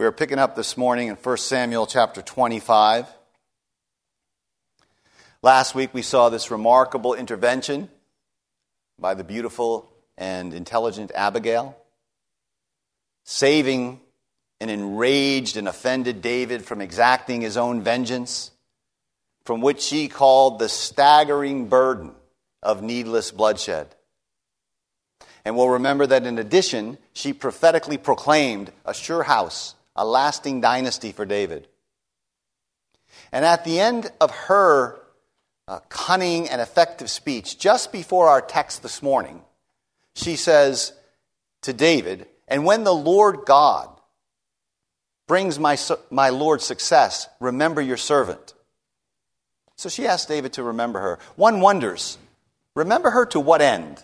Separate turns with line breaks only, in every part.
We are picking up this morning in 1 Samuel chapter 25. Last week we saw this remarkable intervention by the beautiful and intelligent Abigail, saving an enraged and offended David from exacting his own vengeance, from which she called the staggering burden of needless bloodshed. And we'll remember that in addition, she prophetically proclaimed a sure house, a lasting dynasty for David. And at the end of her uh, cunning and effective speech, just before our text this morning, she says to David, And when the Lord God brings my, my Lord success, remember your servant. So she asked David to remember her. One wonders, remember her to what end?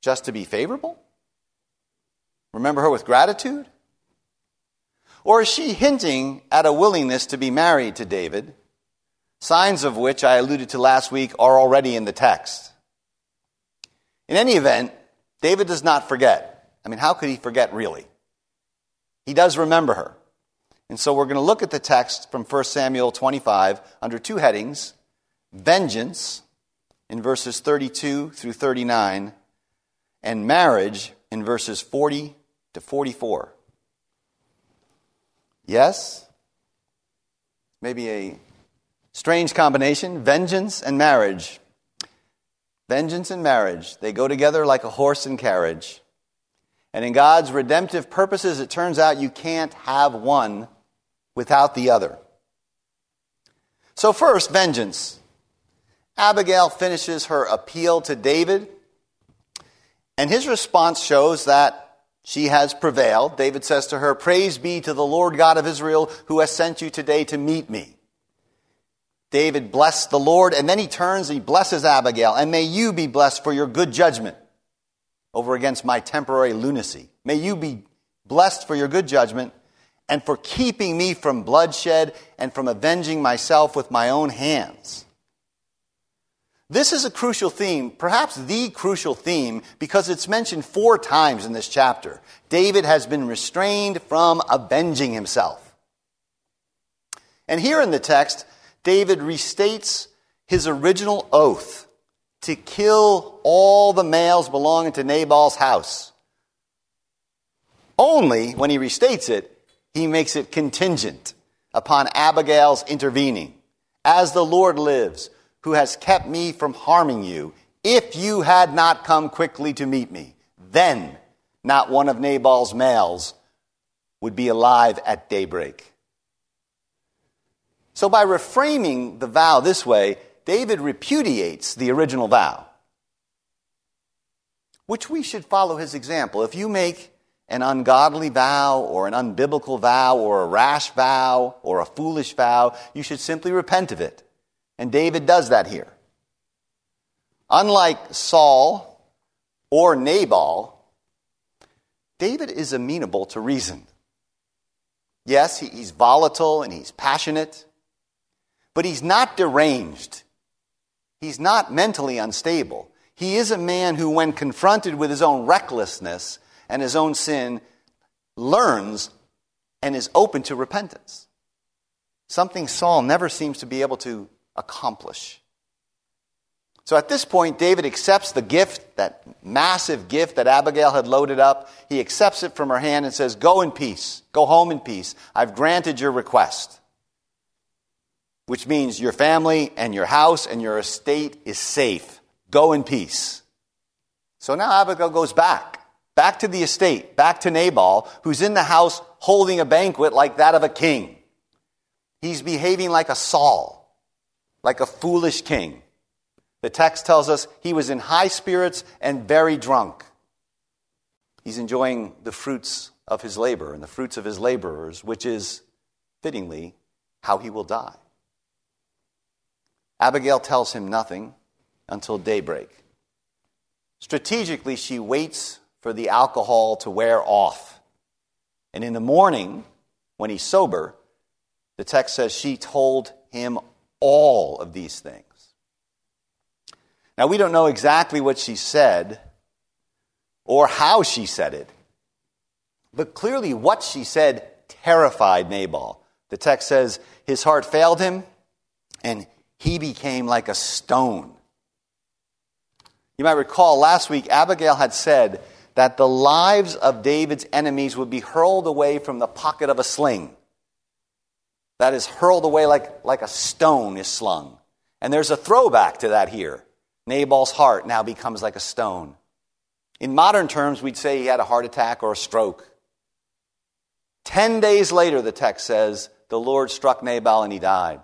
Just to be favorable? Remember her with gratitude? Or is she hinting at a willingness to be married to David, signs of which I alluded to last week are already in the text? In any event, David does not forget. I mean, how could he forget really? He does remember her. And so we're going to look at the text from 1 Samuel 25 under two headings vengeance in verses 32 through 39 and marriage in verses 40 to 44. Yes? Maybe a strange combination vengeance and marriage. Vengeance and marriage, they go together like a horse and carriage. And in God's redemptive purposes, it turns out you can't have one without the other. So, first, vengeance. Abigail finishes her appeal to David and his response shows that she has prevailed. David says to her, Praise be to the Lord God of Israel who has sent you today to meet me. David blessed the Lord, and then he turns and he blesses Abigail. And may you be blessed for your good judgment over against my temporary lunacy. May you be blessed for your good judgment and for keeping me from bloodshed and from avenging myself with my own hands. This is a crucial theme, perhaps the crucial theme, because it's mentioned four times in this chapter. David has been restrained from avenging himself. And here in the text, David restates his original oath to kill all the males belonging to Nabal's house. Only when he restates it, he makes it contingent upon Abigail's intervening. As the Lord lives, who has kept me from harming you, if you had not come quickly to meet me, then not one of Nabal's males would be alive at daybreak. So, by reframing the vow this way, David repudiates the original vow, which we should follow his example. If you make an ungodly vow or an unbiblical vow or a rash vow or a foolish vow, you should simply repent of it and David does that here. Unlike Saul or Nabal, David is amenable to reason. Yes, he's volatile and he's passionate, but he's not deranged. He's not mentally unstable. He is a man who, when confronted with his own recklessness and his own sin, learns and is open to repentance. Something Saul never seems to be able to accomplish. So at this point, David accepts the gift, that massive gift that Abigail had loaded up. He accepts it from her hand and says, Go in peace. Go home in peace. I've granted your request. Which means your family and your house and your estate is safe. Go in peace. So now Abigail goes back, back to the estate, back to Nabal, who's in the house holding a banquet like that of a king. He's behaving like a Saul like a foolish king. The text tells us he was in high spirits and very drunk. He's enjoying the fruits of his labor and the fruits of his laborers, which is, fittingly, how he will die. Abigail tells him nothing until daybreak. Strategically, she waits for the alcohol to wear off. And in the morning, when he's sober, the text says she told him all of these things. Now, we don't know exactly what she said or how she said it, but clearly what she said terrified Nabal. The text says his heart failed him and he became like a stone. You might recall last week, Abigail had said that the lives of David's enemies would be hurled away from the pocket of a sling. That is, hurled away like, like a stone is slung. And there's a throwback to that here. Nabal's heart now becomes like a stone. In modern terms, we'd say he had a heart attack or a stroke. Ten days later, the text says, the Lord struck Nabal and he died.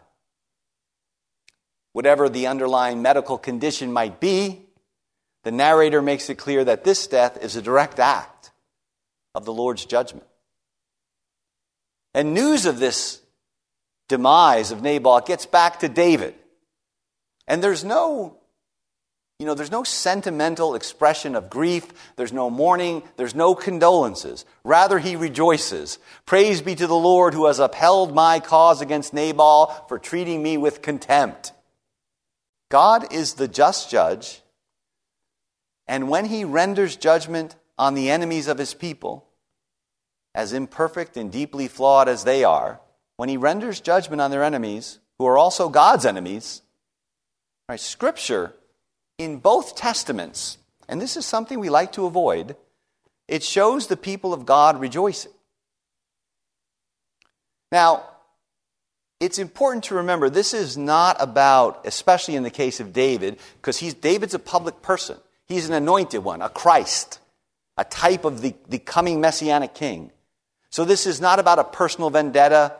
Whatever the underlying medical condition might be, the narrator makes it clear that this death is a direct act of the Lord's judgment. And news of this demise of Nabal gets back to David. And there's no you know, there's no sentimental expression of grief. There's no mourning. There's no condolences. Rather, he rejoices. Praise be to the Lord who has upheld my cause against Nabal for treating me with contempt. God is the just judge, and when he renders judgment on the enemies of his people, as imperfect and deeply flawed as they are, when he renders judgment on their enemies, who are also God's enemies, right, Scripture in both Testaments, and this is something we like to avoid, it shows the people of God rejoicing. Now, it's important to remember this is not about, especially in the case of David, because David's a public person. He's an anointed one, a Christ, a type of the, the coming messianic king. So this is not about a personal vendetta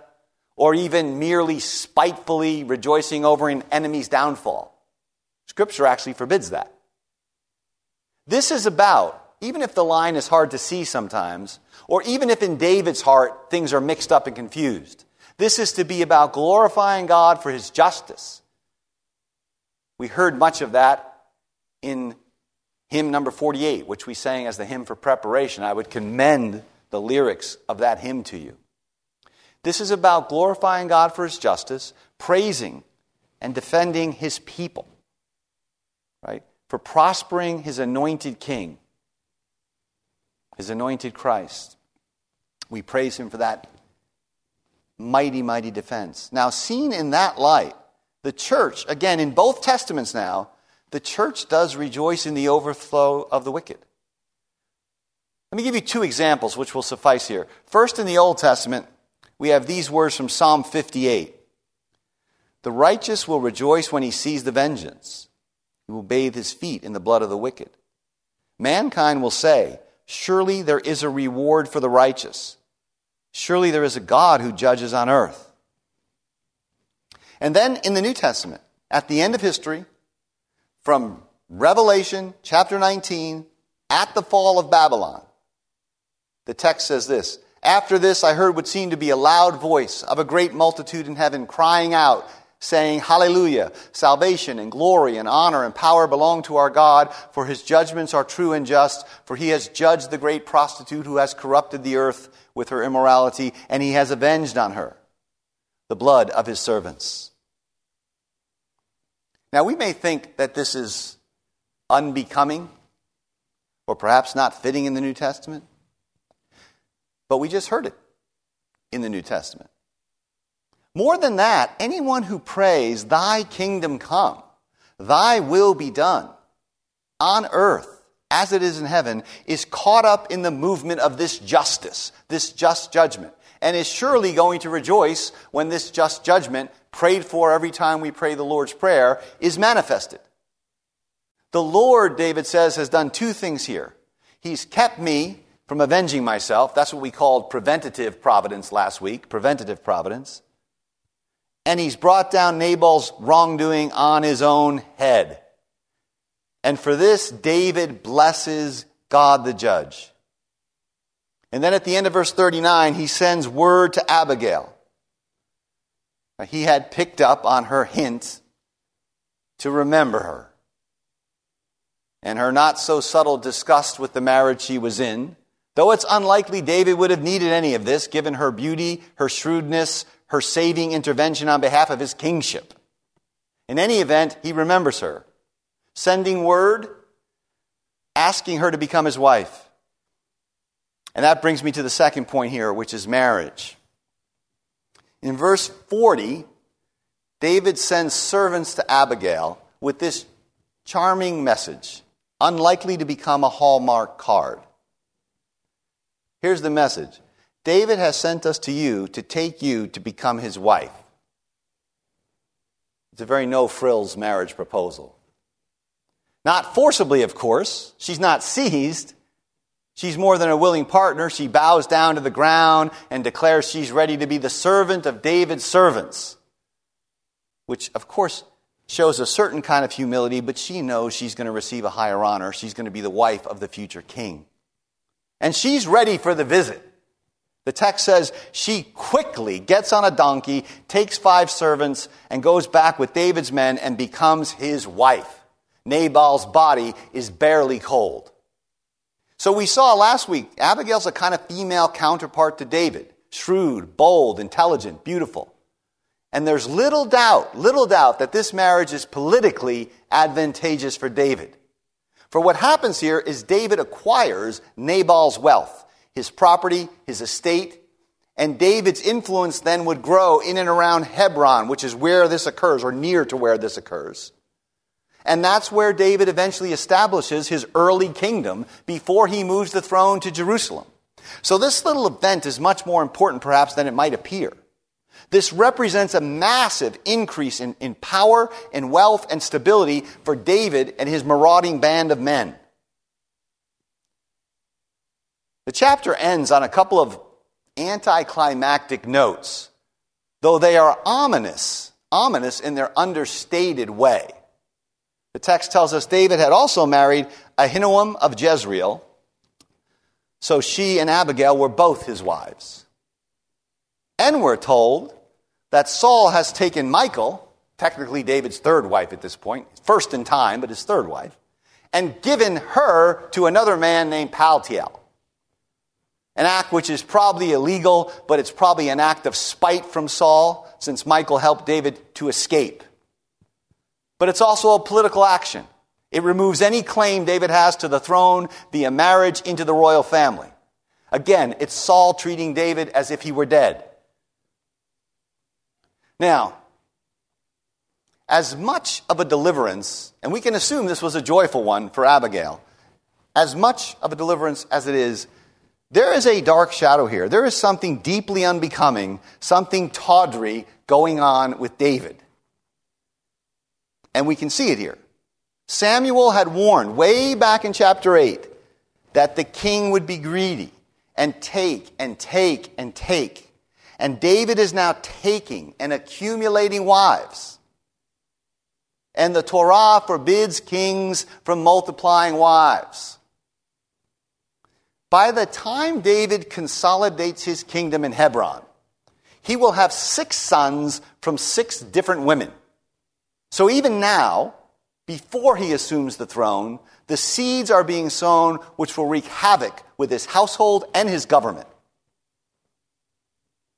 or even merely spitefully rejoicing over an enemy's downfall. Scripture actually forbids that. This is about, even if the line is hard to see sometimes, or even if in David's heart things are mixed up and confused, this is to be about glorifying God for his justice. We heard much of that in hymn number 48, which we sang as the hymn for preparation. I would commend the lyrics of that hymn to you. This is about glorifying God for his justice, praising and defending his people, right? For prospering his anointed king, his anointed Christ. We praise him for that mighty, mighty defense. Now, seen in that light, the church, again, in both testaments now, the church does rejoice in the overflow of the wicked. Let me give you two examples which will suffice here. First, in the Old Testament, we have these words from Psalm 58 The righteous will rejoice when he sees the vengeance, he will bathe his feet in the blood of the wicked. Mankind will say, Surely there is a reward for the righteous. Surely there is a God who judges on earth. And then in the New Testament, at the end of history, from Revelation chapter 19, at the fall of Babylon, the text says this After this, I heard what seemed to be a loud voice of a great multitude in heaven crying out, saying, Hallelujah! Salvation and glory and honor and power belong to our God, for his judgments are true and just, for he has judged the great prostitute who has corrupted the earth with her immorality, and he has avenged on her the blood of his servants. Now, we may think that this is unbecoming or perhaps not fitting in the New Testament, but we just heard it in the New Testament. More than that, anyone who prays, Thy kingdom come, Thy will be done on earth as it is in heaven, is caught up in the movement of this justice, this just judgment, and is surely going to rejoice when this just judgment, prayed for every time we pray the Lord's Prayer, is manifested. The Lord, David says, has done two things here. He's kept me from avenging myself. That's what we called preventative providence last week, preventative providence. And he's brought down Nabal's wrongdoing on his own head. And for this, David blesses God the judge. And then at the end of verse 39, he sends word to Abigail. He had picked up on her hint to remember her. And her not so subtle disgust with the marriage she was in, though it's unlikely David would have needed any of this given her beauty, her shrewdness, her saving intervention on behalf of his kingship. In any event, he remembers her sending word, asking her to become his wife. And that brings me to the second point here, which is marriage. In verse 40, David sends servants to Abigail with this charming message, unlikely to become a Hallmark card. Here's the message David has sent us to you to take you to become his wife. It's a very no frills marriage proposal. Not forcibly, of course. She's not seized. She's more than a willing partner. She bows down to the ground and declares she's ready to be the servant of David's servants, which, of course, shows a certain kind of humility, but she knows she's going to receive a higher honor. She's going to be the wife of the future king. And she's ready for the visit. The text says she quickly gets on a donkey, takes five servants, and goes back with David's men and becomes his wife. Nabal's body is barely cold. So we saw last week, Abigail's a kind of female counterpart to David shrewd, bold, intelligent, beautiful. And there's little doubt, little doubt that this marriage is politically advantageous for David. For what happens here is David acquires Nabal's wealth, his property, his estate, and David's influence then would grow in and around Hebron, which is where this occurs, or near to where this occurs. And that's where David eventually establishes his early kingdom before he moves the throne to Jerusalem. So this little event is much more important perhaps than it might appear. This represents a massive increase in, in power and wealth and stability for David and his marauding band of men. The chapter ends on a couple of anticlimactic notes, though they are ominous, ominous in their understated way. The text tells us David had also married Ahinoam of Jezreel, so she and Abigail were both his wives. And we're told that Saul has taken Michal, technically David's third wife at this point, first in time, but his third wife, and given her to another man named Paltiel. An act which is probably illegal, but it's probably an act of spite from Saul, since Michal helped David to escape but it's also a political action. It removes any claim David has to the throne via marriage into the royal family. Again, it's Saul treating David as if he were dead. Now, as much of a deliverance, and we can assume this was a joyful one for Abigail, as much of a deliverance as it is, there is a dark shadow here. There is something deeply unbecoming, something tawdry going on with David. And we can see it here. Samuel had warned way back in chapter 8 that the king would be greedy and take and take and take. And David is now taking and accumulating wives. And the Torah forbids kings from multiplying wives. By the time David consolidates his kingdom in Hebron, he will have six sons from six different women. So even now, before he assumes the throne, the seeds are being sown which will wreak havoc with his household and his government.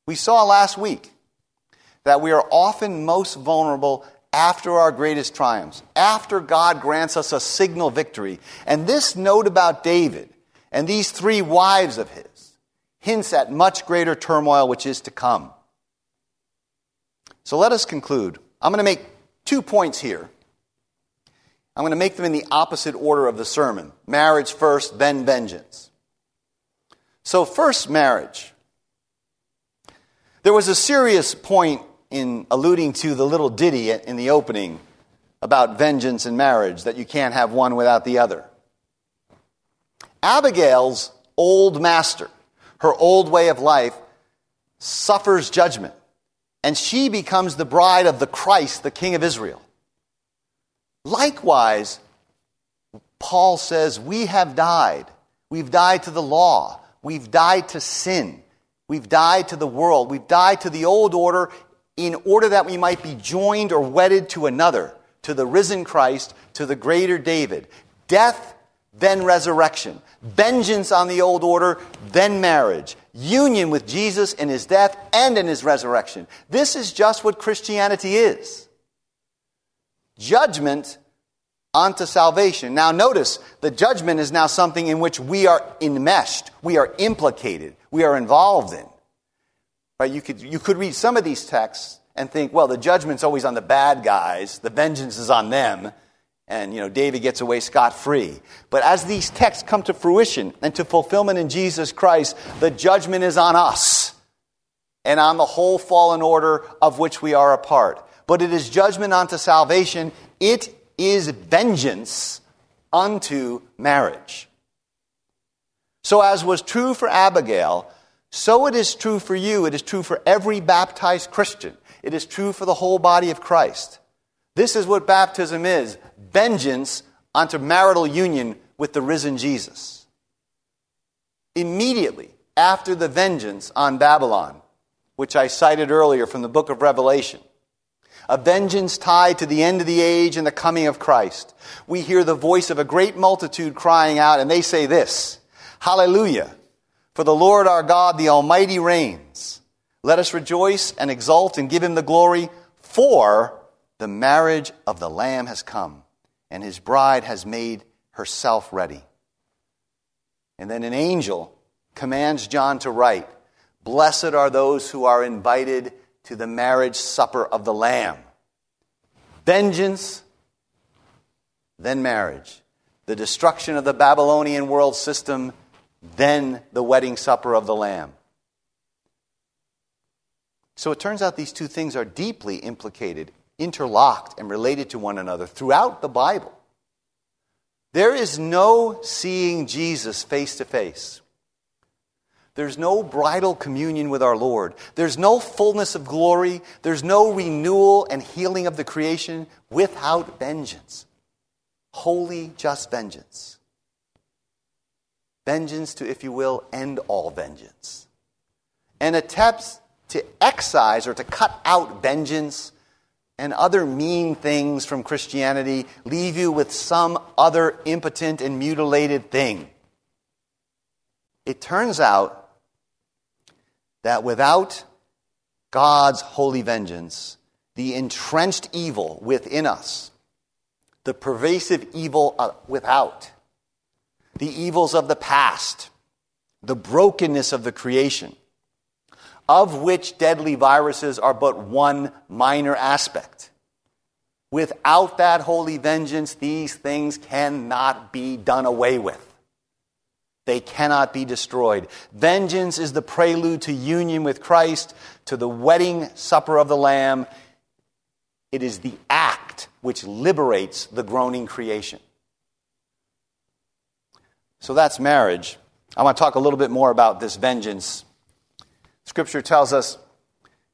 We saw last week that we are often most vulnerable after our greatest triumphs, after God grants us a signal victory. And this note about David and these three wives of his hints at much greater turmoil which is to come. So let us conclude. I'm going to make two points here. I'm going to make them in the opposite order of the sermon marriage first, then vengeance. So, first, marriage. There was a serious point in alluding to the little ditty in the opening about vengeance and marriage, that you can't have one without the other. Abigail's old master, her old way of life, suffers judgment and she becomes the bride of the Christ, the King of Israel. Likewise, Paul says, We have died. We've died to the law. We've died to sin. We've died to the world. We've died to the old order in order that we might be joined or wedded to another, to the risen Christ, to the greater David. Death, then resurrection. Vengeance on the old order, then marriage union with Jesus in his death and in his resurrection. This is just what Christianity is. Judgment unto salvation. Now, notice the judgment is now something in which we are enmeshed, we are implicated, we are involved in. Right? You could, you could read some of these texts and think, well, the judgment's always on the bad guys, the vengeance is on them, and you know, David gets away scot free. But as these texts come to fruition and to fulfillment in Jesus Christ, the judgment is on us and on the whole fallen order of which we are a part. But it is judgment unto salvation. It is vengeance unto marriage. So, as was true for Abigail, so it is true for you. It is true for every baptized Christian. It is true for the whole body of Christ. This is what baptism is vengeance unto marital union with the risen Jesus. Immediately after the vengeance on Babylon, which I cited earlier from the book of Revelation, a vengeance tied to the end of the age and the coming of Christ. We hear the voice of a great multitude crying out, and they say this Hallelujah! For the Lord our God, the Almighty, reigns. Let us rejoice and exult and give him the glory, for the marriage of the Lamb has come, and his bride has made herself ready. And then an angel commands John to write, Blessed are those who are invited to the marriage supper of the Lamb. Vengeance, then marriage. The destruction of the Babylonian world system, then the wedding supper of the Lamb. So it turns out these two things are deeply implicated, interlocked, and related to one another throughout the Bible. There is no seeing Jesus face to face there's no bridal communion with our Lord. There's no fullness of glory. There's no renewal and healing of the creation without vengeance. Holy, just vengeance. Vengeance to, if you will, end all vengeance. And attempts to excise or to cut out vengeance and other mean things from Christianity leave you with some other impotent and mutilated thing. It turns out that without God's holy vengeance, the entrenched evil within us, the pervasive evil uh, without, the evils of the past, the brokenness of the creation, of which deadly viruses are but one minor aspect. Without that holy vengeance, these things cannot be done away with. They cannot be destroyed. Vengeance is the prelude to union with Christ, to the wedding supper of the Lamb. It is the act which liberates the groaning creation. So that's marriage. I want to talk a little bit more about this vengeance. Scripture tells us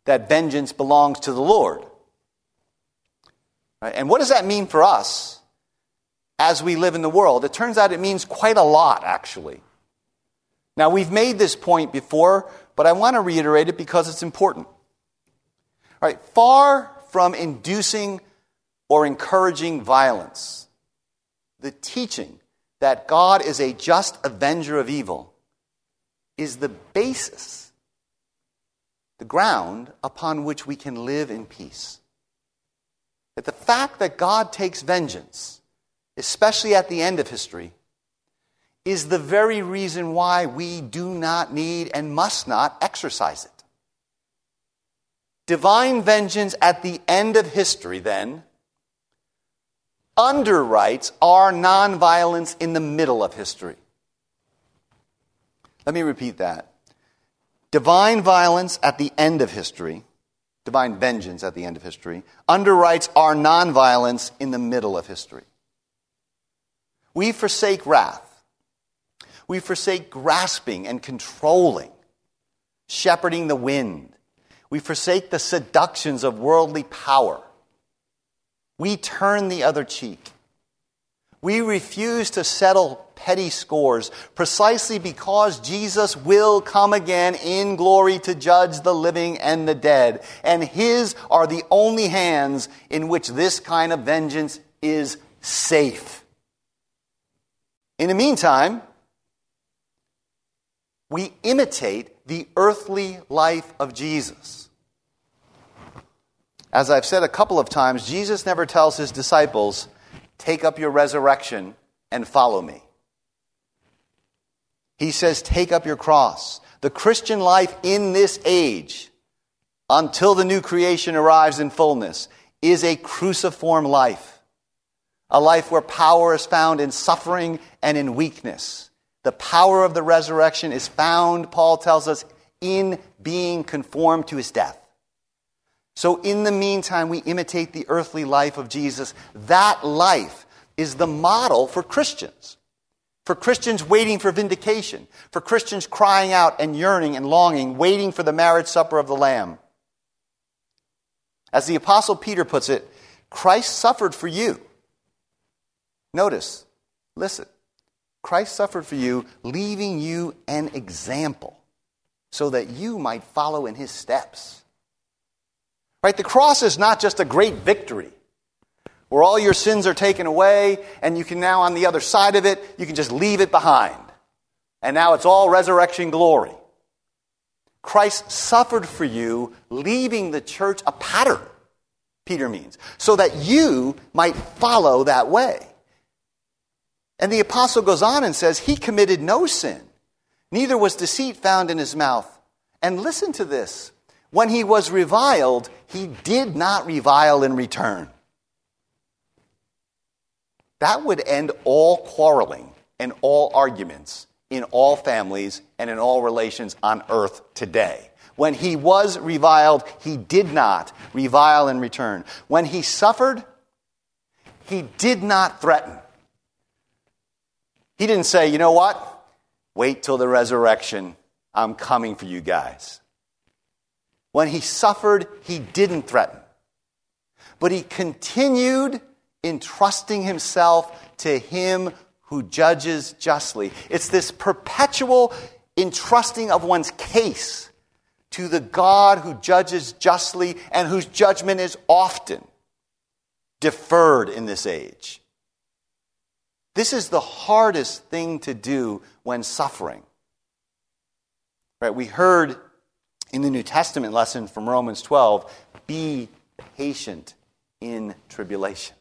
that vengeance belongs to the Lord. Right? And what does that mean for us? as we live in the world. It turns out it means quite a lot, actually. Now, we've made this point before, but I want to reiterate it because it's important. Right, far from inducing or encouraging violence, the teaching that God is a just avenger of evil is the basis, the ground upon which we can live in peace. That the fact that God takes vengeance especially at the end of history, is the very reason why we do not need and must not exercise it. Divine vengeance at the end of history, then, underwrites our nonviolence in the middle of history. Let me repeat that. Divine violence at the end of history, divine vengeance at the end of history, underwrites our nonviolence in the middle of history. We forsake wrath. We forsake grasping and controlling, shepherding the wind. We forsake the seductions of worldly power. We turn the other cheek. We refuse to settle petty scores precisely because Jesus will come again in glory to judge the living and the dead. And His are the only hands in which this kind of vengeance is safe. In the meantime, we imitate the earthly life of Jesus. As I've said a couple of times, Jesus never tells his disciples, Take up your resurrection and follow me. He says, Take up your cross. The Christian life in this age, until the new creation arrives in fullness, is a cruciform life. A life where power is found in suffering and in weakness. The power of the resurrection is found, Paul tells us, in being conformed to his death. So, in the meantime, we imitate the earthly life of Jesus. That life is the model for Christians. For Christians waiting for vindication. For Christians crying out and yearning and longing, waiting for the marriage supper of the Lamb. As the Apostle Peter puts it, Christ suffered for you. Notice, listen. Christ suffered for you, leaving you an example so that you might follow in his steps. Right? The cross is not just a great victory where all your sins are taken away and you can now, on the other side of it, you can just leave it behind. And now it's all resurrection glory. Christ suffered for you, leaving the church a pattern, Peter means, so that you might follow that way. And the apostle goes on and says, He committed no sin, neither was deceit found in his mouth. And listen to this when he was reviled, he did not revile in return. That would end all quarreling and all arguments in all families and in all relations on earth today. When he was reviled, he did not revile in return. When he suffered, he did not threaten. He didn't say, you know what? Wait till the resurrection. I'm coming for you guys. When he suffered, he didn't threaten, but he continued entrusting himself to him who judges justly. It's this perpetual entrusting of one's case to the God who judges justly and whose judgment is often deferred in this age. This is the hardest thing to do when suffering. Right? We heard in the New Testament lesson from Romans 12 be patient in tribulation.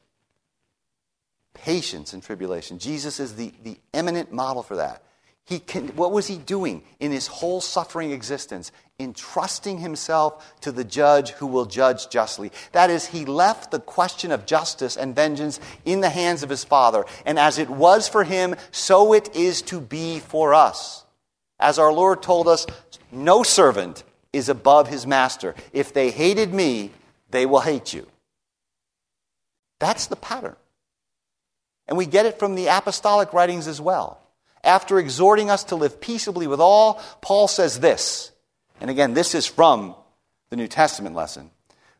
Patience in tribulation. Jesus is the, the eminent model for that. He can, what was he doing in his whole suffering existence? Entrusting himself to the judge who will judge justly. That is, he left the question of justice and vengeance in the hands of his Father. And as it was for him, so it is to be for us. As our Lord told us, no servant is above his master. If they hated me, they will hate you. That's the pattern. And we get it from the apostolic writings as well. After exhorting us to live peaceably with all, Paul says this. And again, this is from the New Testament lesson.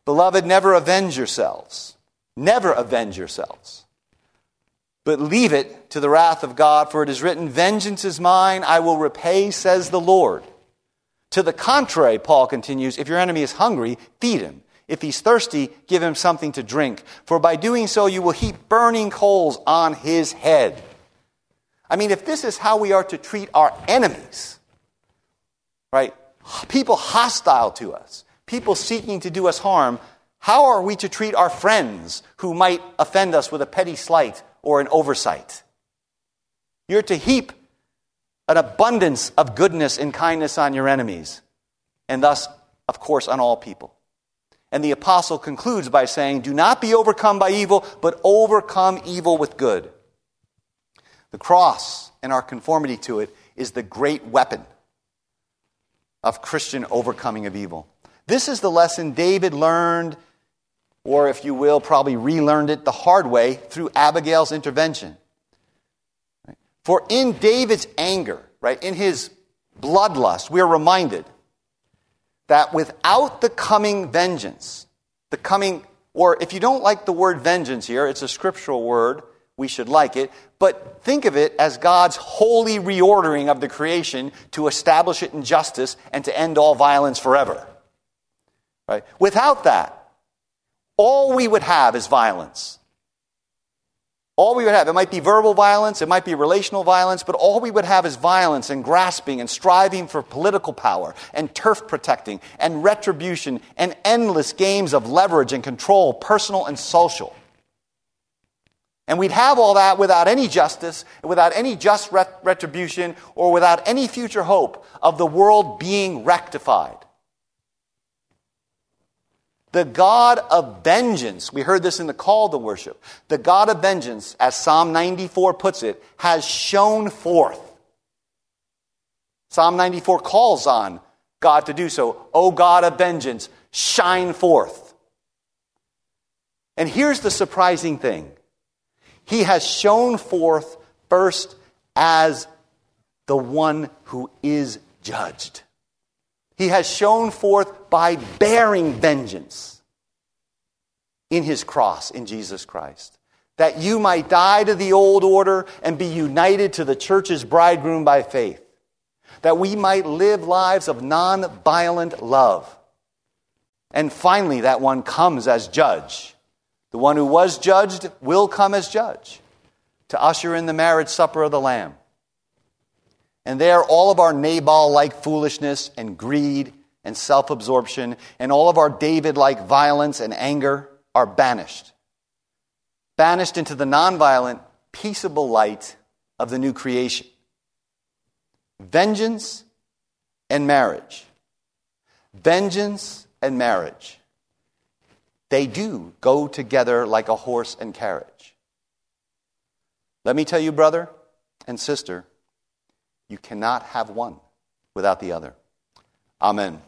Beloved, never avenge yourselves. Never avenge yourselves. But leave it to the wrath of God, for it is written, Vengeance is mine, I will repay, says the Lord. To the contrary, Paul continues, if your enemy is hungry, feed him. If he's thirsty, give him something to drink. For by doing so, you will heap burning coals on his head. I mean, if this is how we are to treat our enemies, right? People hostile to us, people seeking to do us harm, how are we to treat our friends who might offend us with a petty slight or an oversight? You're to heap an abundance of goodness and kindness on your enemies, and thus, of course, on all people. And the apostle concludes by saying, Do not be overcome by evil, but overcome evil with good. The cross and our conformity to it is the great weapon of Christian overcoming of evil. This is the lesson David learned, or if you will, probably relearned it the hard way through Abigail's intervention. For in David's anger, right, in his bloodlust, we are reminded that without the coming vengeance, the coming, or if you don't like the word vengeance here, it's a scriptural word, we should like it, but think of it as God's holy reordering of the creation to establish it in justice and to end all violence forever. Right? Without that, all we would have is violence. All we would have, it might be verbal violence, it might be relational violence, but all we would have is violence and grasping and striving for political power and turf protecting and retribution and endless games of leverage and control, personal and social. And we'd have all that without any justice, without any just retribution, or without any future hope of the world being rectified. The God of vengeance, we heard this in the call to worship. The God of vengeance, as Psalm 94 puts it, has shown forth. Psalm 94 calls on God to do so. O God of vengeance, shine forth. And here's the surprising thing He has shown forth first as the one who is judged. He has shown forth by bearing vengeance in his cross in Jesus Christ. That you might die to the old order and be united to the church's bridegroom by faith. That we might live lives of non-violent love. And finally, that one comes as judge. The one who was judged will come as judge to usher in the marriage supper of the Lamb. And there, all of our Nabal like foolishness and greed and self absorption and all of our David like violence and anger are banished. Banished into the nonviolent, peaceable light of the new creation. Vengeance and marriage. Vengeance and marriage. They do go together like a horse and carriage. Let me tell you, brother and sister, you cannot have one without the other. Amen.